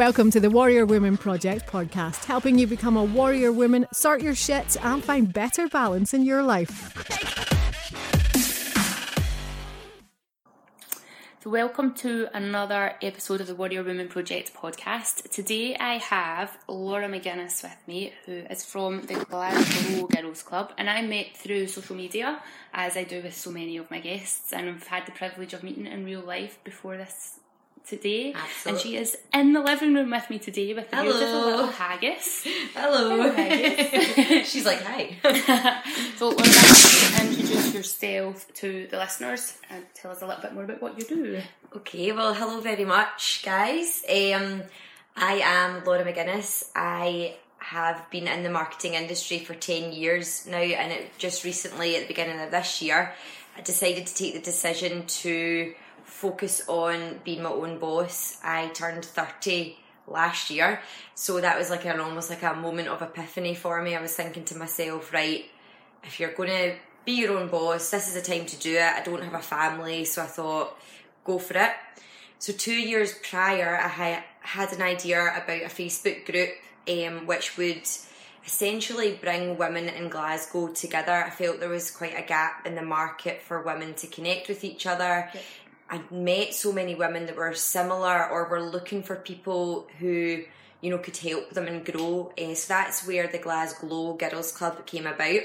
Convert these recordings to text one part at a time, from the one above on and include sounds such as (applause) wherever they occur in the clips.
Welcome to the Warrior Women Project podcast, helping you become a warrior woman, sort your shit, and find better balance in your life. So, welcome to another episode of the Warrior Women Project podcast. Today I have Laura McGuinness with me, who is from the Glasgow Girls Club, and I met through social media, as I do with so many of my guests, and I've had the privilege of meeting in real life before this today. Absolutely. And she is in the living room with me today with the Hello. beautiful little haggis. Hello. Haggis. (laughs) She's like, hi. (laughs) so, Laura, why don't introduce yourself to the listeners and tell us a little bit more about what you do. okay, well, hello very much, guys. Um, I am Laura McGuinness. I have been in the marketing industry for 10 years now, and it just recently, at the beginning of this year, I decided to take the decision to focus on being my own boss. I turned 30 last year, so that was like an almost like a moment of epiphany for me. I was thinking to myself, right, if you're going to be your own boss, this is the time to do it. I don't have a family, so I thought, go for it. So two years prior, I ha- had an idea about a Facebook group um, which would essentially bring women in Glasgow together. I felt there was quite a gap in the market for women to connect with each other. I met so many women that were similar or were looking for people who you know could help them and grow. Uh, so that's where the Glasgow Girls Club came about.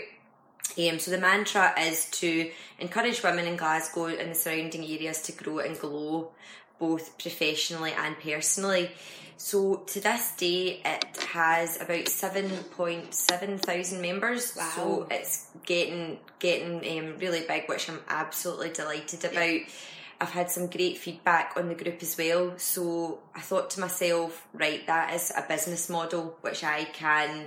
Um, so the mantra is to encourage women in Glasgow and the surrounding areas to grow and glow, both professionally and personally. So to this day, it has about seven point seven thousand members. Wow. So it's getting getting um, really big, which I'm absolutely delighted about. I've had some great feedback on the group as well. So I thought to myself, right, that is a business model which I can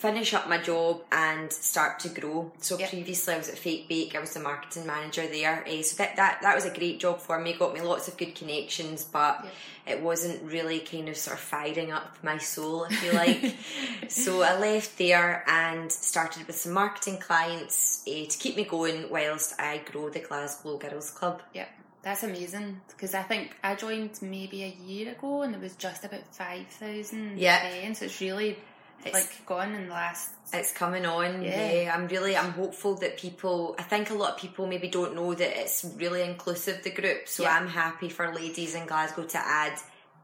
finish up my job and start to grow. So Yep. previously I was at Fake Bake, I was the marketing manager there. Eh, so that, that that was a great job for me, got me lots of good connections, but it wasn't really kind of sort of firing up my soul, if you like. (laughs) so I left there and started with some marketing clients eh, to keep me going whilst I grow the Glasgow Girls Club. Yeah, that's amazing because I think I joined maybe a year ago and there was just about 5,000 Yeah. then, so it's really It's- like gone in the last. It's coming on. Yeah. Yeah. I'm really I'm hopeful that people I think a lot of people maybe don't know that it's really inclusive the group. So Yeah. I'm happy for ladies in Glasgow to add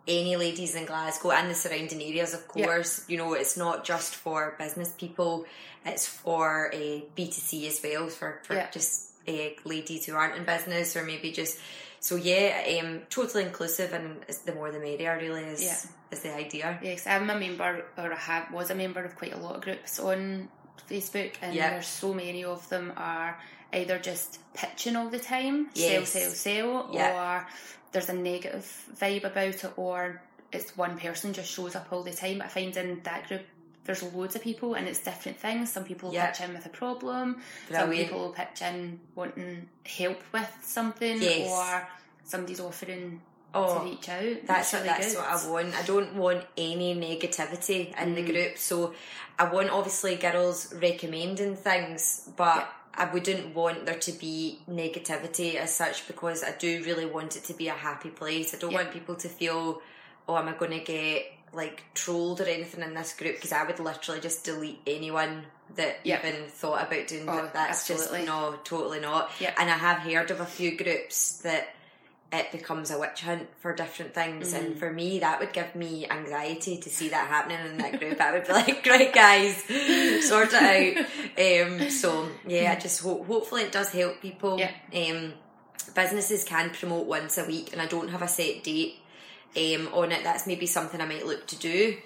any ladies in Glasgow and the surrounding areas of course. You know, it's not just for business people, it's for a B2C as well, for, for just uh, ladies who aren't in business or maybe just so yeah, um, totally inclusive and it's the more the merrier really is Yeah. is the idea. Yes, I'm a member, or I have, was a member of quite a lot of groups on Facebook, and Yeah. there's so many of them are either just pitching all the time, Yes. sell, sell, sell, Yeah. or there's a negative vibe about it, or it's one person just shows up all the time. I find in that group there's loads of people and it's different things. Some people Yeah. pitch in with a problem, some people pitch in wanting help with something, Yes. or somebody's offering Oh, to reach out. That's what really that's good. what I want. I don't want any negativity in the mm. group. So I want obviously girls recommending things, but I wouldn't want there to be negativity as such because I do really want it to be a happy place. I don't Yeah. want people to feel, oh, am I going to get like trolled or anything in this group? Because I would literally just delete anyone that Yeah. even thought about doing Oh, that. That's absolutely. just no, totally not. Yeah. And I have heard of a few groups that it becomes a witch hunt for different things. Mm. And for me, that would give me anxiety to see that happening in that group. I would be (laughs) like, right, guys, sort it out. (laughs) Um, so, yeah, I just hope, hopefully it does help people. Yeah. Um, businesses can promote once a week, and I don't have a set date. Um, on it, that's maybe something I might look to do.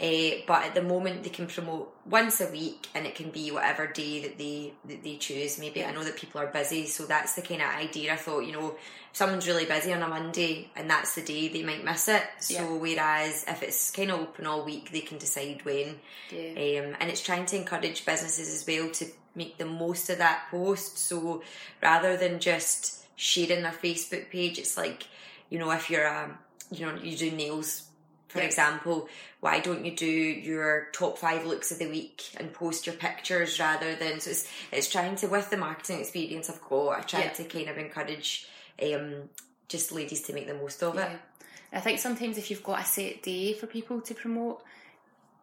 Uh, but at the moment, they can promote once a week, and it can be whatever day that they that they choose. Maybe I know that people are busy, so that's the kind of idea. I thought, you know, if someone's really busy on a Monday, and that's the day they might miss it. So Yeah. whereas if it's kind of open all week, they can decide when. Yeah. Um, and it's trying to encourage businesses as well to make the most of that post. So rather than just sharing their Facebook page, it's like, you know, if you're a, you know, you do nails, for Yeah. example, why don't you do your top five looks of the week and post your pictures rather than, so it's, it's trying to, with the marketing experience I've got, I try Yeah. to kind of encourage, um, just ladies to make the most of Yeah. it. I think sometimes if you've got a set day for people to promote,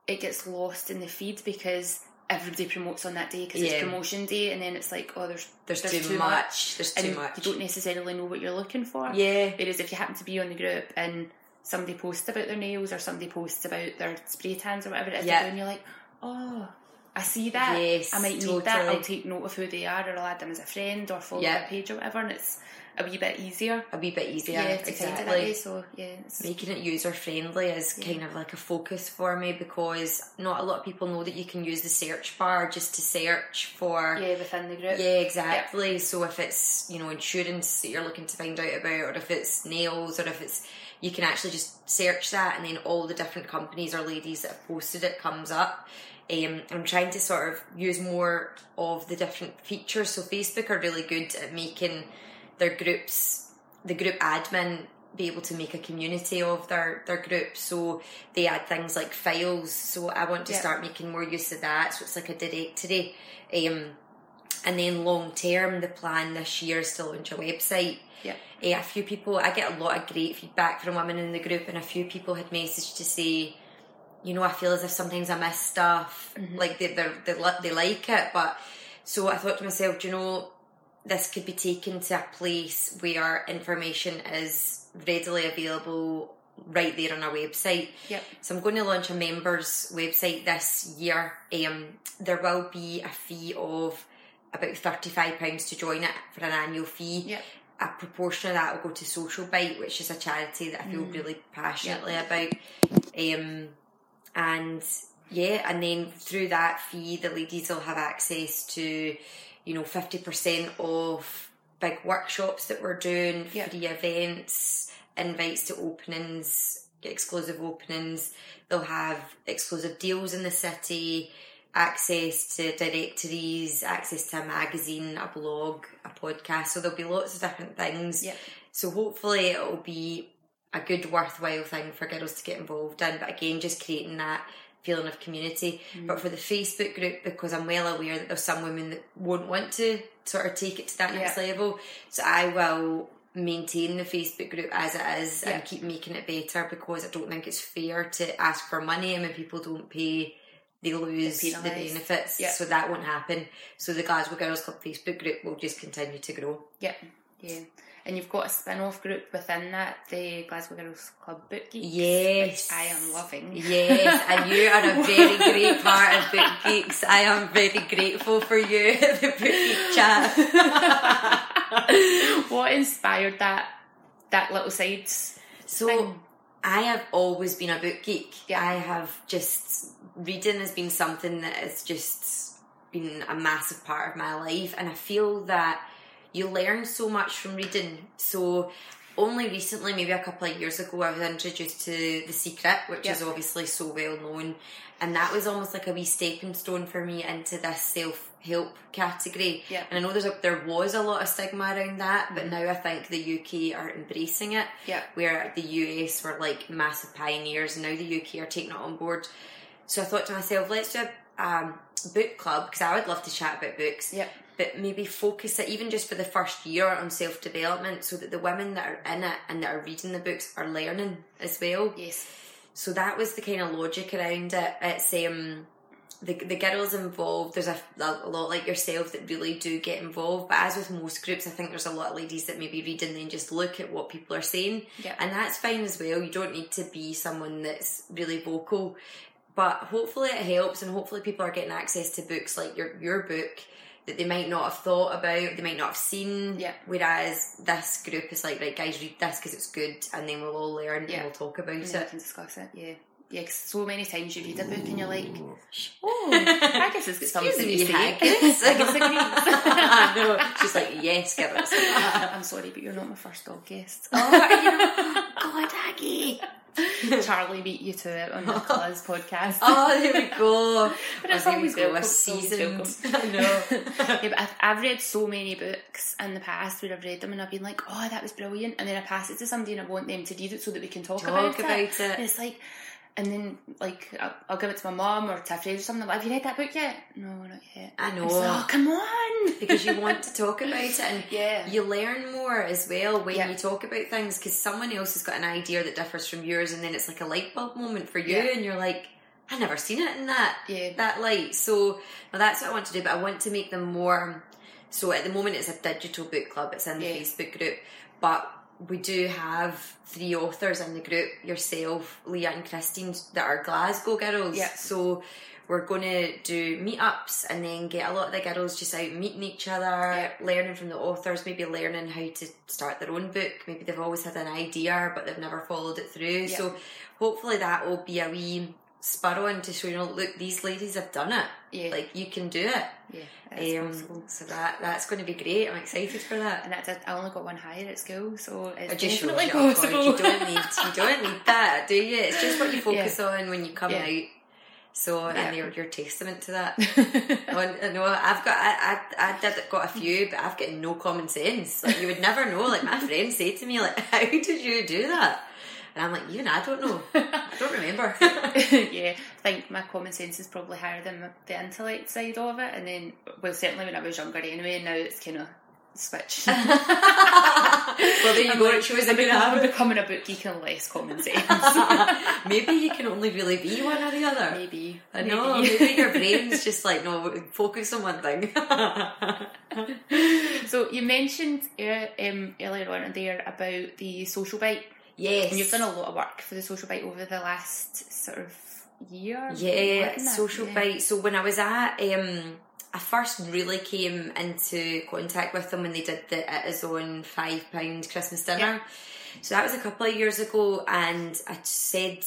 it gets lost in the feed because everybody promotes on that day because Yeah. it's promotion day, and then it's like, oh, there's There's, too, much. There's too much. you don't necessarily know what you're looking for. Yeah. Whereas if you happen to be on the group and somebody posts about their nails or somebody posts about their spray tans or whatever it is Yeah. they're you're like, oh, I see that. Yes, I might need that. I'll take note of who they are or I'll add them as a friend or follow Yeah. their page or whatever, and it's a wee bit easier. a wee bit easier. Yeah, to find it way. exactly. So yeah, it's, Making it user friendly is kind of like a focus for me because not a lot of people know that you can use the search bar just to search for yeah within the group. Yeah, exactly. So if it's you know insurance that you're looking to find out about, or if it's nails, or if it's you can actually just search that, and then all the different companies or ladies that have posted it comes up. Um, I'm trying to sort of use more of the different features. So Facebook are really good at making their groups, the group admin, be able to make a community of their their group. So they add things like files. So I want to Yeah. start making more use of that. So it's like a directory. Um, and then long term, the plan this year is to launch a website. Yeah. Eh, a few people, I get a lot of great feedback from women in the group, and a few people had messaged to say, you know, I feel as if sometimes I miss stuff, like they they're, they like it, but so I thought to myself, do you know, this could be taken to a place where information is readily available right there on our website. Yep. So I'm going to launch a members website this year. Um, there will be a fee of about thirty-five pounds to join it for an annual fee. Yep. A proportion of that will go to Social Bite, which is a charity that I feel really passionately about. Um, and yeah, and then through that fee, the ladies will have access to, you know, fifty percent of big workshops that we're doing, Yep. free events, invites to openings, exclusive openings. They'll have exclusive deals in the city, access to directories, access to a magazine, a blog, a podcast. So there'll be lots of different things. Yep. So hopefully it'll be a good, worthwhile thing for girls to get involved in. But again, just creating that feeling of community. Mm. But for the Facebook group, because I'm well aware that there's some women that won't want to sort of take it to that next Yeah. level. So I will maintain the Facebook group as it is Yeah. and keep making it better because I don't think it's fair to ask for money and when people don't pay they lose the benefits. Yeah. So that won't happen. So the Glasgow Girls Club Facebook group will just continue to grow. Yep. Yeah. And you've got a spin off group within that, the Glasgow Girls Club Book Geeks. Yes. Which I am loving. Yes, and you are a (laughs) very great part of Book Geeks. I am very grateful for you, (laughs) the Book Geek chat. (laughs) what inspired that that little sides So thing? I have always been a book geek. Yeah. I have just reading has been something that has just been a massive part of my life, and I feel that you learn so much from reading. So only recently, maybe a couple of years ago, I was introduced to The Secret, which is obviously so well known, and that was almost like a wee stepping stone for me into this self help category. Yeah. And I know there's a, there was a lot of stigma around that, but now I think the UK are embracing it Yeah. where the US were like massive pioneers, and now the UK are taking it on board. So I thought to myself, let's do a um, book club because I would love to chat about books. Yep. But maybe focus it even just for the first year on self development, so that the women that are in it and that are reading the books are learning as well. Yes. So that was the kind of logic around it. It's um the the girls involved. There's a, a lot like yourself that really do get involved. But as with most groups, I think there's a lot of ladies that maybe read and then just look at what people are saying, Yeah. and that's fine as well. You don't need to be someone that's really vocal. But hopefully it helps, and hopefully people are getting access to books like your your book that they might not have thought about, they might not have seen. Yeah. Whereas this group is like, right, guys, read this because it's good, and then we'll all learn Yeah. and we'll talk about And it. then we can discuss it. Yeah. Yeah, 'cause so many times you read a book and you're like, oh, oh I guess it's got something Excuse to me, say. Haggis. Haggis agrees. I know. She's like, yes, give us. (laughs) I'm sorry, but you're not my first dog guest. oh, (laughs) God, Aggie. (laughs) Charlie beat you to it on the (laughs) Colours podcast. Oh, there we go. (laughs) But it's oh, always welcome, A seasoned. welcome. I know. yeah, but I've, I've read so many books in the past where I've read them and I've been like, oh, that was brilliant. And then I pass it to somebody and I want them to read it so that we can talk, Talk about, about it. it. It's like, And then, like, I'll, I'll give it to my mom or to a friend or something. Like, Have you read that book yet? No, not yet. I know. Like, oh, come on! (laughs) because you want to (laughs) talk about it and Yeah. you learn more as well when you talk about things because someone else has got an idea that differs from yours and then it's like a light bulb moment for you and you're like I never seen it in that Yeah. that light so well, that's what I want to do but I want to make them more so at the moment it's a digital book club it's in the Yeah. Facebook group but we do have three authors in the group yourself Leah and Christine that are Glasgow girls Yeah. so we're going to do meetups and then get a lot of the girls just out meeting each other, Yeah. learning from the authors, maybe learning how to start their own book. Maybe they've always had an idea but they've never followed it through. Yeah. So hopefully that will be a wee spur on to show you know, look, these ladies have done it. Yeah. Like you can do it. Yeah, Um, so that that's going to be great. I'm excited for that. And that's it. I only got one higher at school, so it's definitely oh possible. you don't need you (laughs) don't need that, do you? It's just what you focus on when you come Yeah. out. So Yeah. and you're, you're testament to that. (laughs) I know I've got I, I I did got a few, but I've got no common sense. Like you would never know. Like my (laughs) friends say to me, like, "How did you do that?" And I'm like, "Even I don't know. (laughs) I don't remember." (laughs) (laughs) yeah, I think my common sense is probably higher than the intellect side of it, and then, well, certainly when I was younger anyway, now it's kind of switched. well, there you I'm go. like, it shows I'm becoming, I'm becoming a book geek and less common sense. Maybe you can only really be one or the other. maybe. I know. maybe. Maybe your brain's just like no, focus on one thing. So you mentioned uh, um, earlier on there about the social bite, yes, and you've done a lot of work for the social bite over the last sort of year. Yeah, social Yeah. bite. So when I was at, um, I first really came into contact with them when they did the It Is On five pound Christmas dinner. Yeah. So that was a couple of years ago, and I said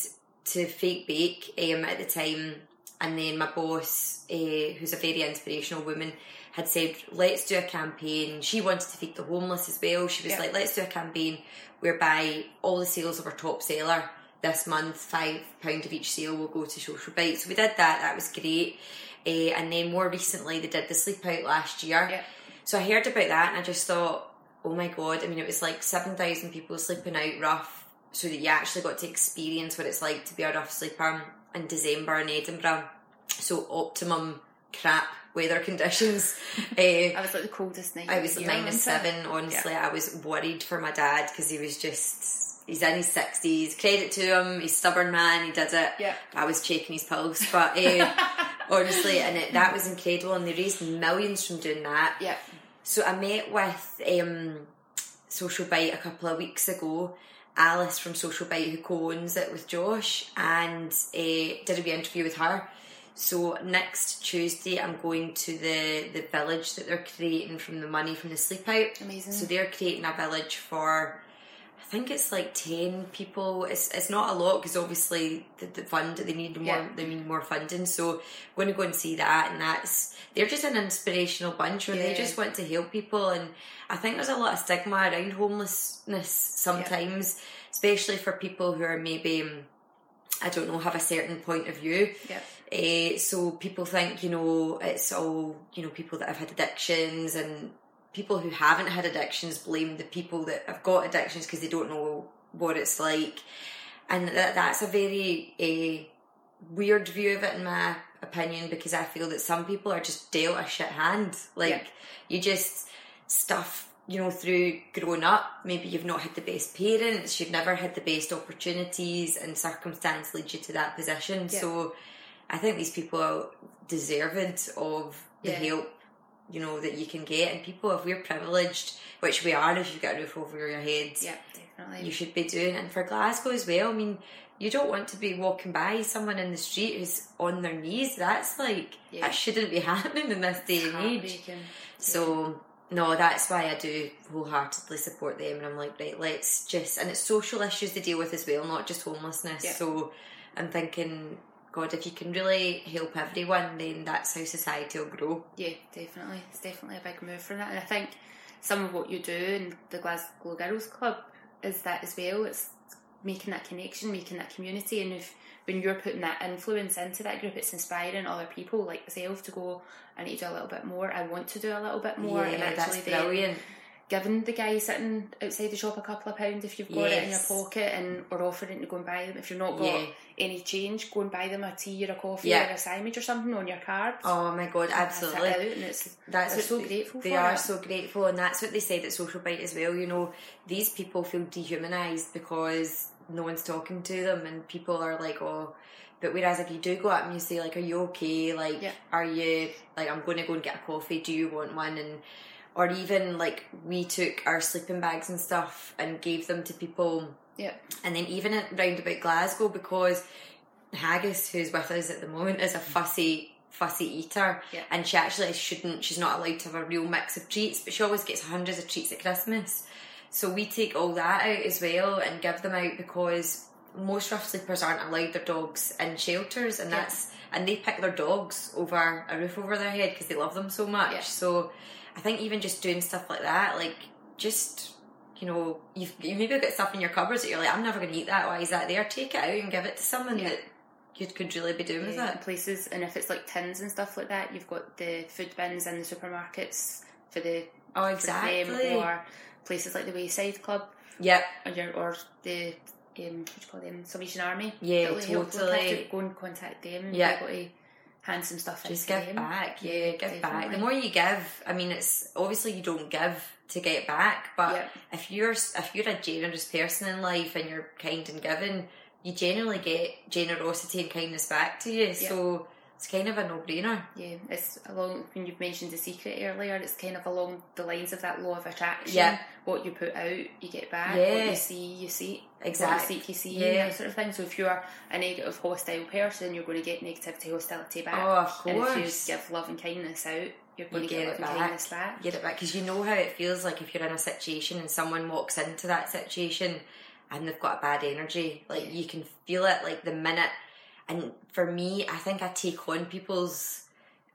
to Fake Bake um, at the time, and then my boss, uh, who's a very inspirational woman, had said, "Let's do a campaign." She wanted to feed the homeless as well. She was Yeah. like, "Let's do a campaign whereby all the sales of our top seller this month, five pound of each sale will go to social bite." So we did that. That was great. Uh, and then more recently, they did the sleep out last year. Yeah. So I heard about that, and I just thought, "Oh my god!" I mean, it was like seven thousand people sleeping out rough, so that you actually got to experience what it's like to be a rough sleeper in December in Edinburgh. So optimum crap weather conditions. uh, (laughs) I was like the coldest night. I was minus seven. Honestly, I was worried for my dad because he was just. He's in his sixties. Credit to him. He's a stubborn man. He did it. Yeah. I was checking his pulse, but uh, (laughs) honestly, and it, that was incredible. And they raised millions from doing that. Yeah. So I met with um, Social Bite a couple of weeks ago. Alice from Social Bite, who co-owns it with Josh, and uh, did a wee interview with her. So next Tuesday, I'm going to the the village that they're creating from the money from the sleep out. Amazing. So they're creating a village for. I think it's like ten people. It's it's not a lot because obviously the, the fund they need more Yeah. they need more funding. So I'm going to go and see that, and that's they're just an inspirational bunch, and they just want to help people. And I think there's a lot of stigma around homelessness sometimes, especially for people who are maybe um, I don't know have a certain point of view. Yeah. Uh, so people think, you know, it's all, you know, people that have had addictions and people who haven't had addictions blame the people that have got addictions because they don't know what it's like. And that, that's a very uh, weird view of it, in my opinion, because I feel that some people are just dealt a shit hand. Like, Yeah. you just stuff, you know, through growing up. Maybe you've not had the best parents, you've never had the best opportunities, and circumstance leads you to that position. Yeah. So, I think these people are deserved of the Yeah. help, you know, that you can get. And people, if we're privileged, which we are if you've got a roof over your head, Yeah, definitely. you should be doing. And for Glasgow as well, I mean, you don't want to be walking by someone in the street who's on their knees. That's like, Yeah. that shouldn't be (laughs) happening in this day and age. So no, that's why I do wholeheartedly support them, and I'm like, right, let's just, and it's social issues they deal with as well, not just homelessness. Yeah. So I'm thinking, God, if you can really help everyone, then that's how society will grow. Yeah, definitely. It's definitely a big move for that. And I think some of what you do in the Glasgow Girls Club is that as well. It's making that connection, making that community. And if when you're putting that influence into that group, it's inspiring other people like myself to go, I need to do a little bit more. I want to do a little bit more. yeah, and that's actually then brilliant. giving the guy sitting outside the shop a couple of pounds if you've got it in your pocket and or offering to go and buy them if you've not got Yeah. any change go and buy them a tea or a coffee Yeah. or a sandwich or something on your card Oh my god, absolutely. out and it's That's they're so grateful They are it. so grateful, and that's what they said at Social Bite as well. You know, these people feel dehumanised because no one's talking to them, and people are like, oh. But whereas if you do go up and you say like, "Are you okay? Like, Yeah. are you like I'm going to go and get a coffee? Do you want one?" and or even like we took our sleeping bags and stuff and gave them to people yeah and then even at round about Glasgow because Haggis, who's with us at the moment, is a mm-hmm. fussy fussy eater Yeah. and she actually shouldn't she's not allowed to have a real mix of treats but she always gets hundreds of treats at Christmas so we take all that out as well and give them out because most rough sleepers aren't allowed their dogs in shelters and Yeah. that's and they pick their dogs over a roof over their head because they love them so much Yeah. so I think even just doing stuff like that like just you know, you've you maybe got stuff in your cupboards that you're like, I'm never going to eat that. Why is that there? Take it out and give it to someone Yeah. that you could really be doing with it. places and if it's like tins and stuff like that you've got the food bins in the supermarkets for the Oh, exactly. or places like the Wayside Club Yep. or your or the um, what do you call them Salvation Army. Yeah, totally. Go and contact them. Yeah. to hand some stuff Just give them. back. Yeah, give back. The more you give, I mean, it's obviously you don't give to get back, but Yeah. if you're if you're a generous person in life and you're kind and giving, you generally get generosity and kindness back to you. So it's kind of a no brainer. Yeah, it's along when you've mentioned the secret earlier. It's kind of along the lines of that law of attraction. Yeah. What you put out, you get back. Yeah. What you see, you see. Exactly, What you seek, you see. yeah. That sort of thing. So if you're a negative, hostile person, you're going to get negativity, hostility back. Oh, of And if you give love and kindness out, you're going You to get, get love it back. kindness back. Get it back because you know how it feels like if you're in a situation and someone walks into that situation and they've got a bad energy. Like you can feel it like the minute. And for me, I think I take on people's.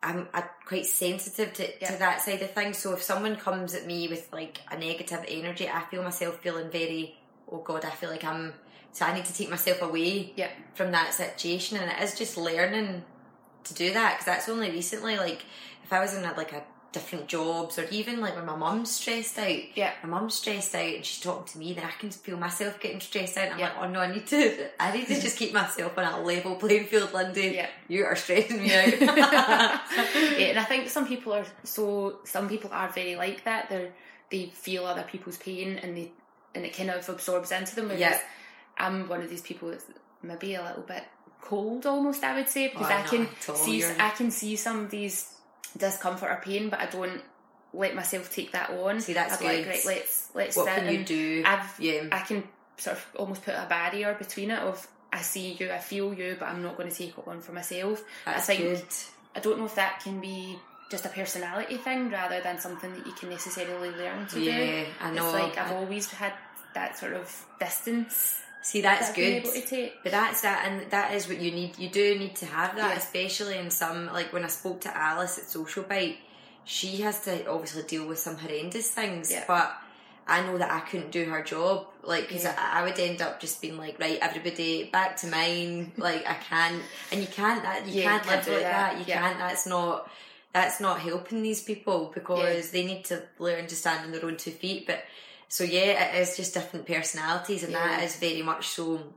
I'm, I'm quite sensitive to, Yeah. to that side of things. So if someone comes at me with like a negative energy, I feel myself feeling very. Oh God, I feel like I'm. So I need to take myself away Yeah. from that situation, and it is just learning to do that because that's only recently. Like if I was in a, like a different jobs or even like when my mum's stressed out. Yeah. My mum's stressed out and she's talking to me, then I can feel myself getting stressed out. And I'm Yeah. like, oh no, I need to, I need to just keep myself on a level playing field, Lindy. Yeah. You are stressing me out. (laughs) (laughs) yeah, and I think some people are so. Some people are very like that. They they feel other people's pain, and they and it kind of absorbs into them. Yeah. I'm one of these people that's maybe a little bit cold, almost. I would say because Oh, I can not at all, see I can see somebody's discomfort or pain, but I don't let myself take that on. See, that's I'd be like, good. right, let's let's what can you and do? I've yeah. I can sort of almost put a barrier between it of I see you, I feel you, but I'm not going to take it on for myself. That's I think good. I don't know if that can be just a personality thing rather than something that you can necessarily learn to do. Yeah, I know. It's like I've I- always had that sort of distance. See, that's that good. able to take. But that's that, and that is what you need. You do need to have that, Yeah. especially in some like when I spoke to Alice at Social Bite, she has to obviously deal with some horrendous things. Yeah. But I know that I couldn't do her job, like because Yeah. I, I would end up just being like, right, everybody back to mine. (laughs) like I can't, and you can't that you can't live like that. that. You can't. That's not. That's not helping these people because they need to learn to stand on their own two feet. But so yeah, it is just different personalities, and that Yeah. is very much so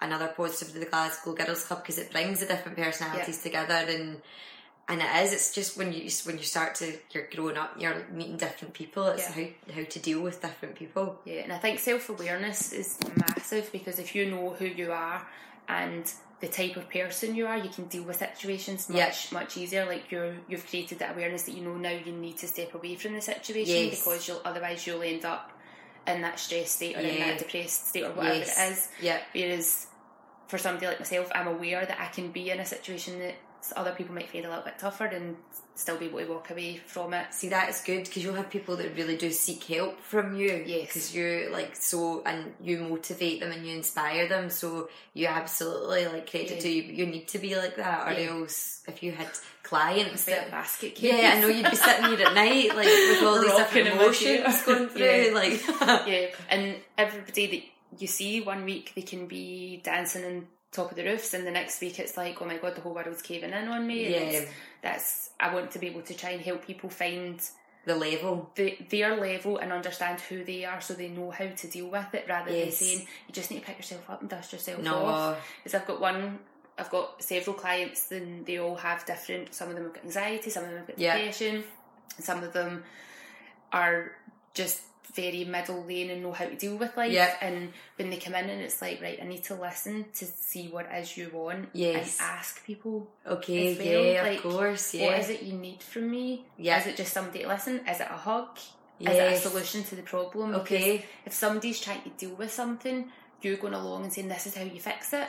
another positive to the Glasgow Girls Club because it brings the different personalities together and and it is it's just when you when you start to you're growing up you're meeting different people it's how how to deal with different people Yeah, and I think self awareness is massive because if you know who you are and the type of person you are, you can deal with situations much Yeah. much easier. Like you're you've created that awareness that you know now you need to step away from the situation Yes. because you'll otherwise you'll end up in that stress state or in that depressed state or whatever Yes. it is. yeah Whereas for somebody like myself, I'm aware that I can be in a situation that other people might find a little bit tougher and still be able to walk away from it. see that is good because you'll have people that really do seek help from you Yes. because you're like so and you motivate them and you inspire them so you absolutely like credit Yeah. to you you need to be like that or Yeah. else if you had clients that basket case. yeah, I know you'd be sitting here at night, like with all these Rocking different in my chair. emotions going (laughs) through, Yeah. like (laughs) yeah, and everybody that you see one week they can be dancing on top of the roofs, and the next week it's like, oh my god, the whole world's caving in on me. Yeah. that's I want to be able to try and help people find the level. the, their level and understand who they are so they know how to deal with it rather Yes. than saying you just need to pick yourself up and dust yourself No. off. Because I've got one, I've got several clients and they all have different, some of them have got anxiety, some of them have got Yeah. depression, some of them are just very middle lane and know how to deal with life. Yeah. And when they come in and it's like, right, I need to listen to see what it is you want Yes. and ask people Okay, well, yeah, like, of course, yeah. what is it you need from me? Yeah. Is it just somebody to listen? Is it a hug? Is it a solution to the problem? Okay. Because if somebody's trying to deal with something, you're going along and saying this is how you fix it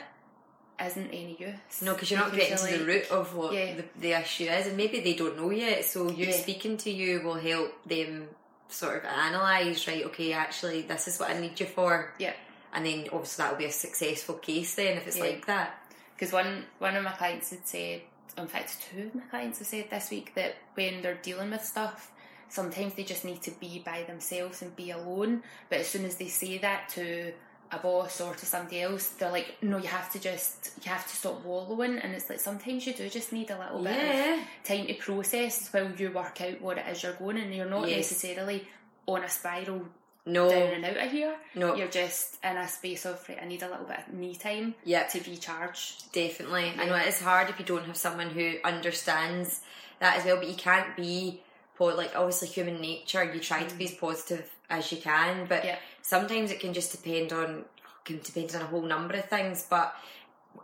isn't any use. No, because you're not getting to you're the root of what Yeah. the, the issue is, and maybe they don't know yet. So you Yeah. speaking to you will help them sort of analyze. Right? Okay, actually, this is what I need you for, Yeah. and then obviously that will be a successful case then if it's Yeah. like that. Because one one of my clients had said, in fact, two of my clients have said this week that when they're dealing with stuff, sometimes they just need to be by themselves and be alone. But as soon as they say that to a boss or to somebody else, they're like, no, you have to just, you have to stop wallowing. And it's like sometimes you do just need a little bit Yeah. of time to process while you work out what it is you're going, and you're not Yes. necessarily on a spiral No. down and out of here. No. You're just in a space of, right, I need a little bit of me time Yeah. to recharge. Definitely. I know it is hard if you don't have someone who understands that as well, but you can't be like obviously human nature, you try to be as mm. positive as you can, but Yeah. sometimes it can just depend on can depend on a whole number of things. But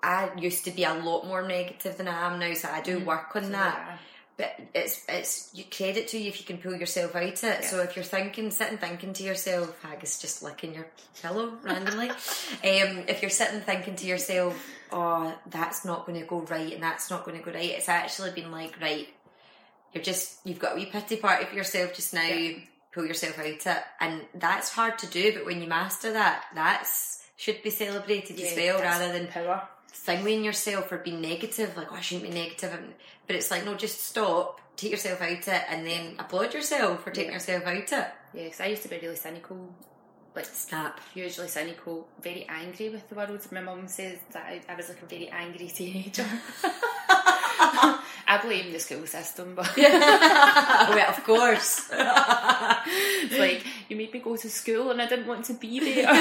I used to be a lot more negative than I am now, so I do work on So, that. yeah. But it's it's you credit to you if you can pull yourself out of it. So if you're thinking, sitting thinking to yourself, Haggis just licking your pillow randomly. (laughs) um, if you're sitting thinking to yourself, oh, that's not going to go right, and that's not going to go right, it's actually been like right. You're just you've got a wee pity part of yourself just now. Yeah. Pull yourself out of it, and that's hard to do. But when you master that, that's should be celebrated as well, rather than power. thinging yourself or being negative, like, oh, I shouldn't be negative. And- But it's like, no, just stop, take yourself out it, and then applaud yourself for taking Yeah. yourself out it. Yeah, 'cause I used to be really cynical, like Snap. hugely cynical, very angry with the world. My mum says that I, I was like a very angry (laughs) teenager. (laughs) I blame the school system, but well, (laughs) oh, of course. (laughs) it's like you made me go to school and I didn't want to be there. (laughs) oh,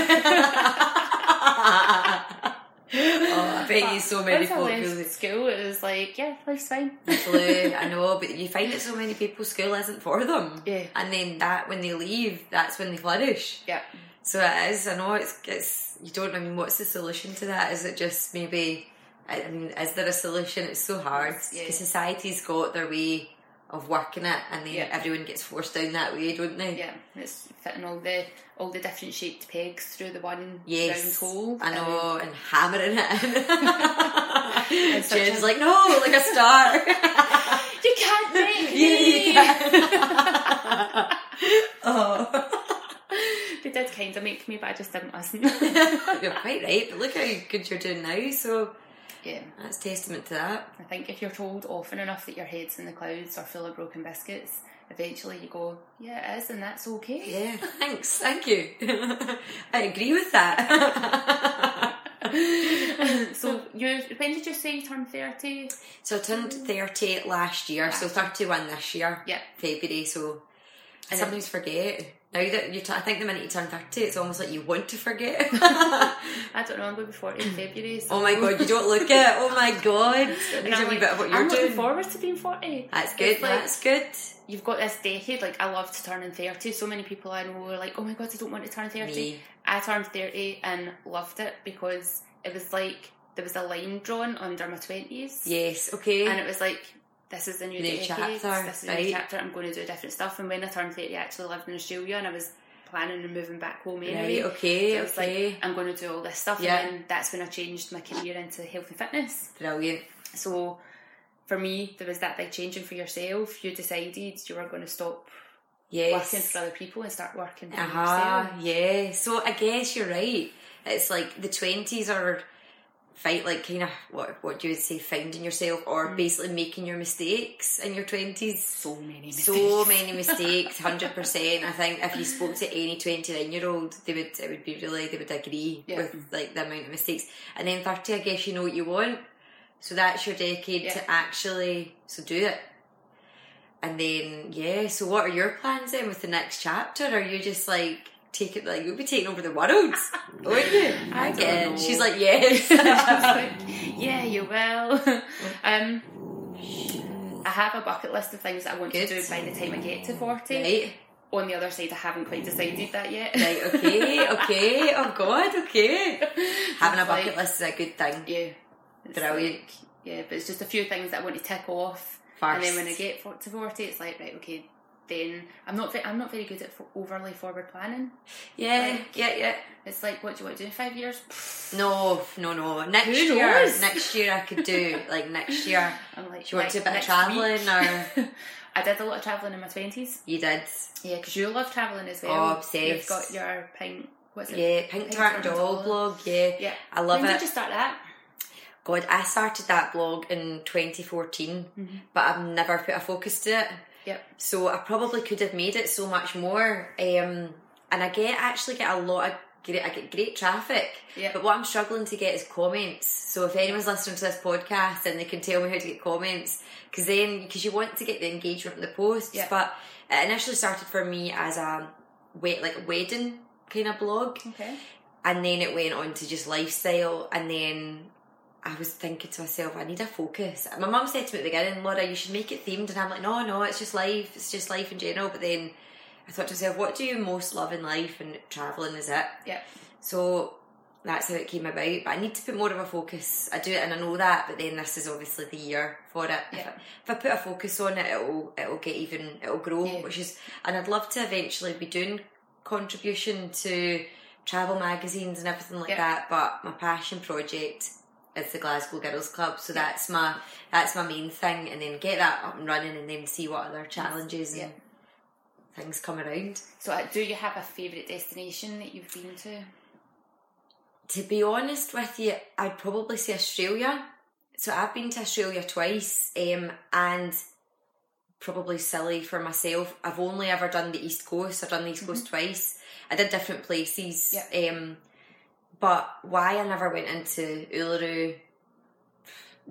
I bet you so many people. Folk school, it was like, yeah, life's fine. Literally, I know, but you find that so many people school isn't for them. Yeah. And then that when they leave, that's when they flourish. Yeah. So it is. I know it's it's. You don't. I mean, what's the solution to that? Is it just maybe? I mean, is there a solution? It's so hard Yeah. society's got their way of working it, and then Yeah. everyone gets forced down that way, don't they? Yeah, it's fitting all the all the different shaped pegs through the one Yes, round hole. I know, and hammering it in. (laughs) (laughs) Jen's a- like, no, like a star. (laughs) You can't make me. you can. oh. They did kind of make me, but I just didn't listen. You're quite right, but look how good you're doing now, so yeah, that's testament to that. I think if you're told often enough that your head's in the clouds or full of broken biscuits, eventually you go, yeah, it is, and that's okay. Yeah, (laughs) thanks, thank you. (laughs) I agree with that. (laughs) so you, when did you say you turned thirty? so I turned 30 last year, so 31 this year, Yeah. February, so I sometimes forget. Now that you, t- I think the minute you turn 30, it's almost like you want to forget. (laughs) I don't know. I'm going to be forty in (laughs) February. So oh my god, you don't look it. Oh my (laughs) god. And I'm like, bit of what you're I'm looking doing. forward to being forty. That's good, It's like, that's good. you've got this decade. Like I loved turning thirty. So many people I know are like, "Oh my god, I don't want to turn 30. Me. I turned thirty and loved it because it was like there was a line drawn under my twenties, Yes, okay. and it was like. This is the new, New decade. chapter, this is right. new chapter. I'm going to do different stuff. And when I turned 30, I actually lived in Australia and I was planning on moving back home anyway. Right, okay, So okay. like, I'm going to do all this stuff. Yeah. And that's when I changed my career into health and fitness. Brilliant. So for me, there was that big changing for yourself. You decided you were going to stop Yes. working for other people and start working for Uh-huh, yourself. yeah. So I guess you're right. It's like the twenties are fight like kind of what what you would say finding yourself or Mm. basically making your mistakes in your twenties. So many mistakes. So many mistakes, hundred percent. I think if you spoke to any twenty nine year old, they would it would be really they would agree Yeah. with like the amount of mistakes. And then thirty, I guess you know what you want. So that's your decade Yeah. to actually so do it. and then yeah. So what are your plans then with the next chapter? Are you just like take it like you'll be taking over the world, (laughs) won't you? I don't Yeah. know. She's like (laughs) yes. yeah, you will. (laughs) um, I have a bucket list of things that I want Good. to do by the time I get to 40. right, On the other side, I haven't quite decided that yet. right, okay, okay. Oh God, okay. Having a bucket like- list is a good thing. Yeah. It's Brilliant. like- yeah, but it's just a few things that I want to tick off. First. And then when I get to 40, it's like, right, okay, then I'm not, I'm not very good at overly forward planning. Yeah, Like- yeah, yeah. It's like, what do you want to do in five years? No, no, no. Next Who year, knows? next year I could do (laughs) like next year. I'm like, Do you want to do a bit of travelling week. or (laughs) I did a lot of travelling in my 20s. you did? Yeah, because you love travelling as well. Oh, obsessed. You've got your pink, what's it? Yeah, Pink Pink Tart and Tart Doll Doll. blog. Yeah, Yeah. I love when it. did you start that? God, I started that blog in 2014, Mm-hmm. but I've never put a focus to it. Yep. So I probably could have made it so much more. Um, and I get actually get a lot of great, I get great traffic. Yep. But what I'm struggling to get is comments. So if anyone's listening to this podcast and they can tell me how to get comments, because then because you want to get the engagement in the posts. Yep. But it initially started for me as a wait like wedding kind of blog Okay. and then it went on to just lifestyle and then I was thinking to myself, I need a focus. My mum said to me at the beginning, Laura, you should make it themed and I'm like, No, no, it's just life, it's just life in general but then I thought to myself, what do you most love in life and travelling is it? Yeah. So that's how it came about. But I need to put more of a focus. I do it and I know that, but then this is obviously the year for it. If, I, if I put a focus on it, it'll it'll get even it'll grow, Yeah. which is and I'd love to eventually be doing contribution to travel magazines and everything like Yeah. that. But my passion project is the Glasgow Girls Club, so that's my that's my main thing. And then get that up and running, and then see what other challenges Yeah. and things come around. So, uh, do you have a favourite destination that you've been to? To be honest with you, I'd probably say Australia. So I've been to Australia twice, um, and probably silly for myself. I've only ever done the East Coast. I've done the East Coast twice. I did different places, um, but why I never went into Uluru,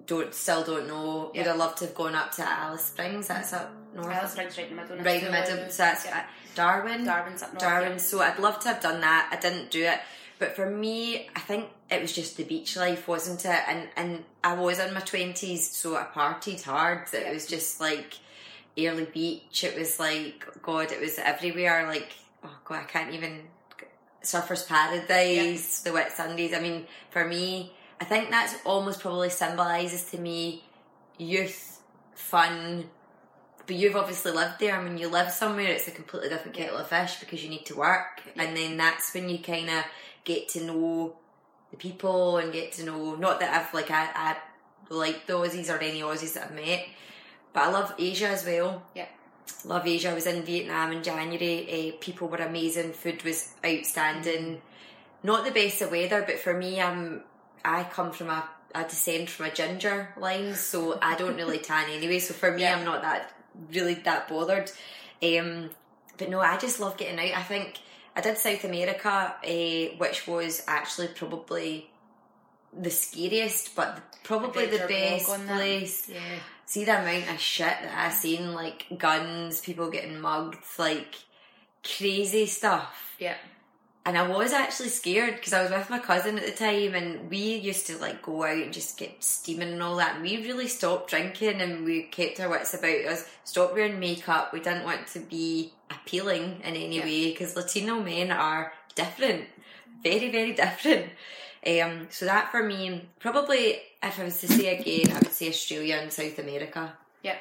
don't still don't know. Would Yeah. I love to have gone up to Alice Springs? That's up north, Alice Springs right in the middle. right in the middle. So that's yeah. Darwin. Darwin's up north. Darwin. yeah. So I'd love to have done that. I didn't do it. But for me, I think it was just the beach life, wasn't it? And and I was in my twenties, so I partied hard. It Yeah. was just like early beach. It was like God, it was everywhere. Like oh God, I can't even Surfers Paradise, the Whitsundays. I mean, for me, I think that's almost probably symbolises to me youth, fun, but you've obviously lived there. I mean, you live somewhere, it's a completely different kettle of fish because you need to work. And then that's when you kind of get to know the people and get to know, not that I've like, I, I like the Aussies or any Aussies that I've met, but I love Asia as well. Yeah. Love Asia. I was in Vietnam in January. Uh, people were amazing. Food was outstanding. Not the best of weather, but for me, I'm I come from a I descend from a ginger line, so I don't really (laughs) tan anyway. So for me, Yeah. I'm not that really that bothered. Um, but no, I just love getting out. I think I did South America, uh, which was actually probably the scariest, but probably the best place. Yeah. See the amount of shit that I seen, like guns, people getting mugged, like crazy stuff. Yeah. And I was actually scared because I was with my cousin at the time, and we used to like go out and just get steaming and all that. And we really stopped drinking, and we kept our wits about us. Stopped wearing makeup. We didn't want to be appealing in any Yeah. way because Latino men are different, very very different. Um, so that for me, probably if I was to say again, I would say Australia and South America Yeah.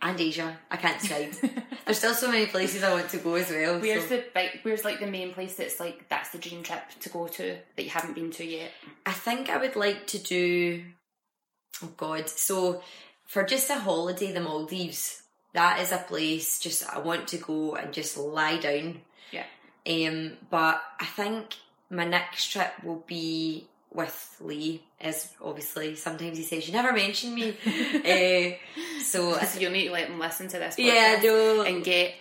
and Asia. I can't decide. (laughs) There's still so many places I want to go as well. Where's so. the where's like the main place that's like that's the dream trip to go to that you haven't been to yet? I think I would like to do. Oh God! So for just a holiday, the Maldives. That is a place just I want to go and just lie down. Yeah. Um, but I think my next trip will be with Lee. As obviously, sometimes he says you never mention me. uh, (laughs) so (laughs) So you'll need to let them listen to this. yeah, no. And get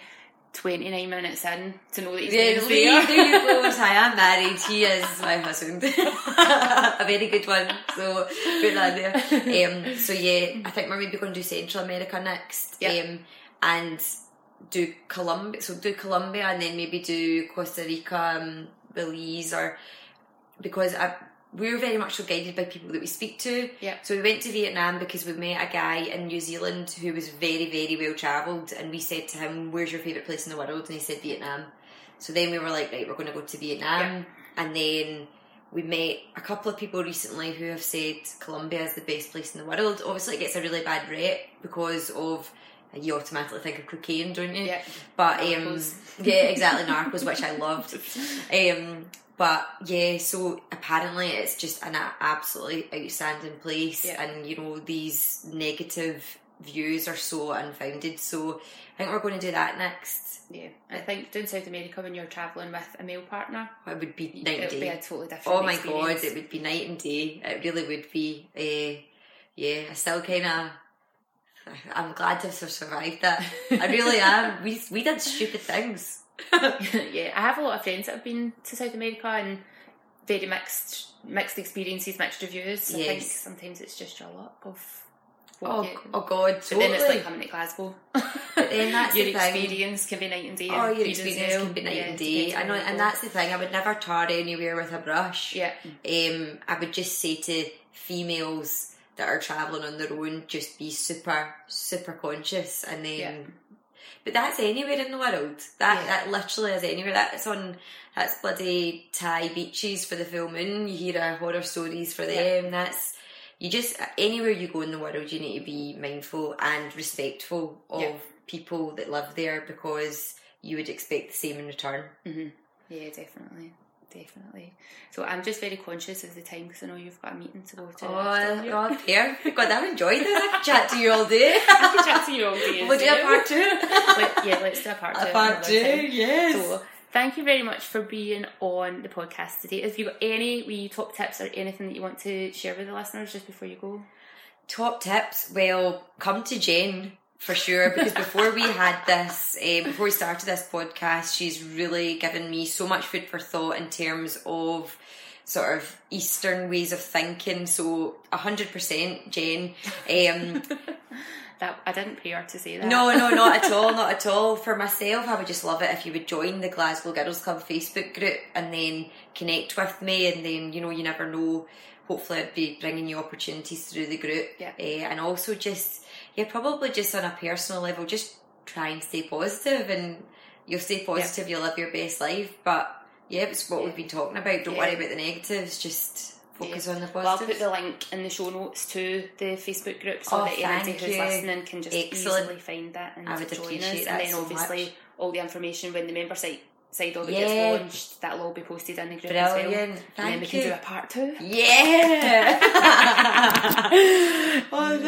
twenty nine minutes in to know that he's Yeah, name's Lee, there. there you go. So I am married. He is my husband. (laughs) a very good one. So put that there. Um, so yeah, I think we're maybe going to do Central America next. Yeah. Um, and do Colombia. So do Colombia and then maybe do Costa Rica, um, Belize, or because I, we're very much so guided by people that we speak to. Yeah. So we went to Vietnam because we met a guy in New Zealand who was very, very well travelled, and we said to him, "Where's your favourite place in the world?" And he said Vietnam. So then we were like, "Right, we're going to go to Vietnam," and then. We met a couple of people recently who have said Colombia is the best place in the world. Obviously, it gets a really bad rep because of you automatically think of cocaine, don't you? Yeah. But um, (laughs) yeah, exactly, Narcos, which I loved. (laughs) Um, but yeah, so apparently it's just an absolutely outstanding place, Yeah. and you know these negative views are so unfounded. So I think we're going to do that next. Yeah, I think doing South America when you're travelling with a male partner, It would be night and it'll be a day. totally different. Oh my experience. god, it would be night and day. It really would be. Uh, yeah, I still kind of. I'm glad to have survived that. I really am. We we did stupid things. (laughs) yeah, I have a lot of friends that have been to South America and very mixed mixed experiences, mixed reviews. I think Yes. sometimes it's just your luck of Oh, you, oh god, but totally. then it's like coming to Glasgow. But then that's (laughs) your the thing. experience can be night and day. Oh, your experience know. can be night Yeah, and day. I know, and that's the thing. I would never tar anywhere with a brush. yeah, Um, I would just say to females that are traveling on their own, just be super, super conscious, and then. Yeah. But that's anywhere in the world. That Yeah. that literally is anywhere. That's on. That's bloody Thai beaches for the full moon. You hear horror stories for Yeah. them. That's you just anywhere you go in the world, you need to be mindful and respectful of Yeah. people that live there because you would expect the same in return. Mm-hmm. yeah, definitely. Definitely. So I'm just very conscious of the time because I know you've got a meeting to go to. Oh, after. (laughs) oh, there. God, I've enjoyed this. I could chat to you all day. (laughs) I can chat to you all day. we'll do a part two. (laughs) Let- yeah, let's do a part two. A part two, time. yes. So, thank you very much for being on the podcast today. If you've got any wee top tips or anything that you want to share with the listeners just before you go, Top tips. Well, come to Jen for sure because before we had this, uh, before we started this podcast, she's really given me so much food for thought in terms of sort of Eastern ways of thinking. So, hundred percent, Jen. Um, (laughs) that I didn't pay her to say that. No, no, not at all, not at all. For myself, I would just love it if you would join the Glasgow Girls Club Facebook group and then connect with me, and then you know you never know. Hopefully, I'd be bringing you opportunities through the group, Yeah. Eh, and also just yeah, probably just on a personal level, just try and stay positive, and you'll stay positive. You'll live your best life, but yeah, it's what we've been talking about. Don't Yeah. worry about the negatives. Just focus on the Well, I'll positives. put the link in the show notes to the Facebook group so Oh, that anybody who's listening can just Excellent. easily find that and I would join us. appreciate that and then so obviously much. all the information when the member site side of it Yeah. gets launched, that'll all be posted in the group as well. Brilliant. and then we can you. do a part two. Yeah. (laughs) (laughs) oh, thank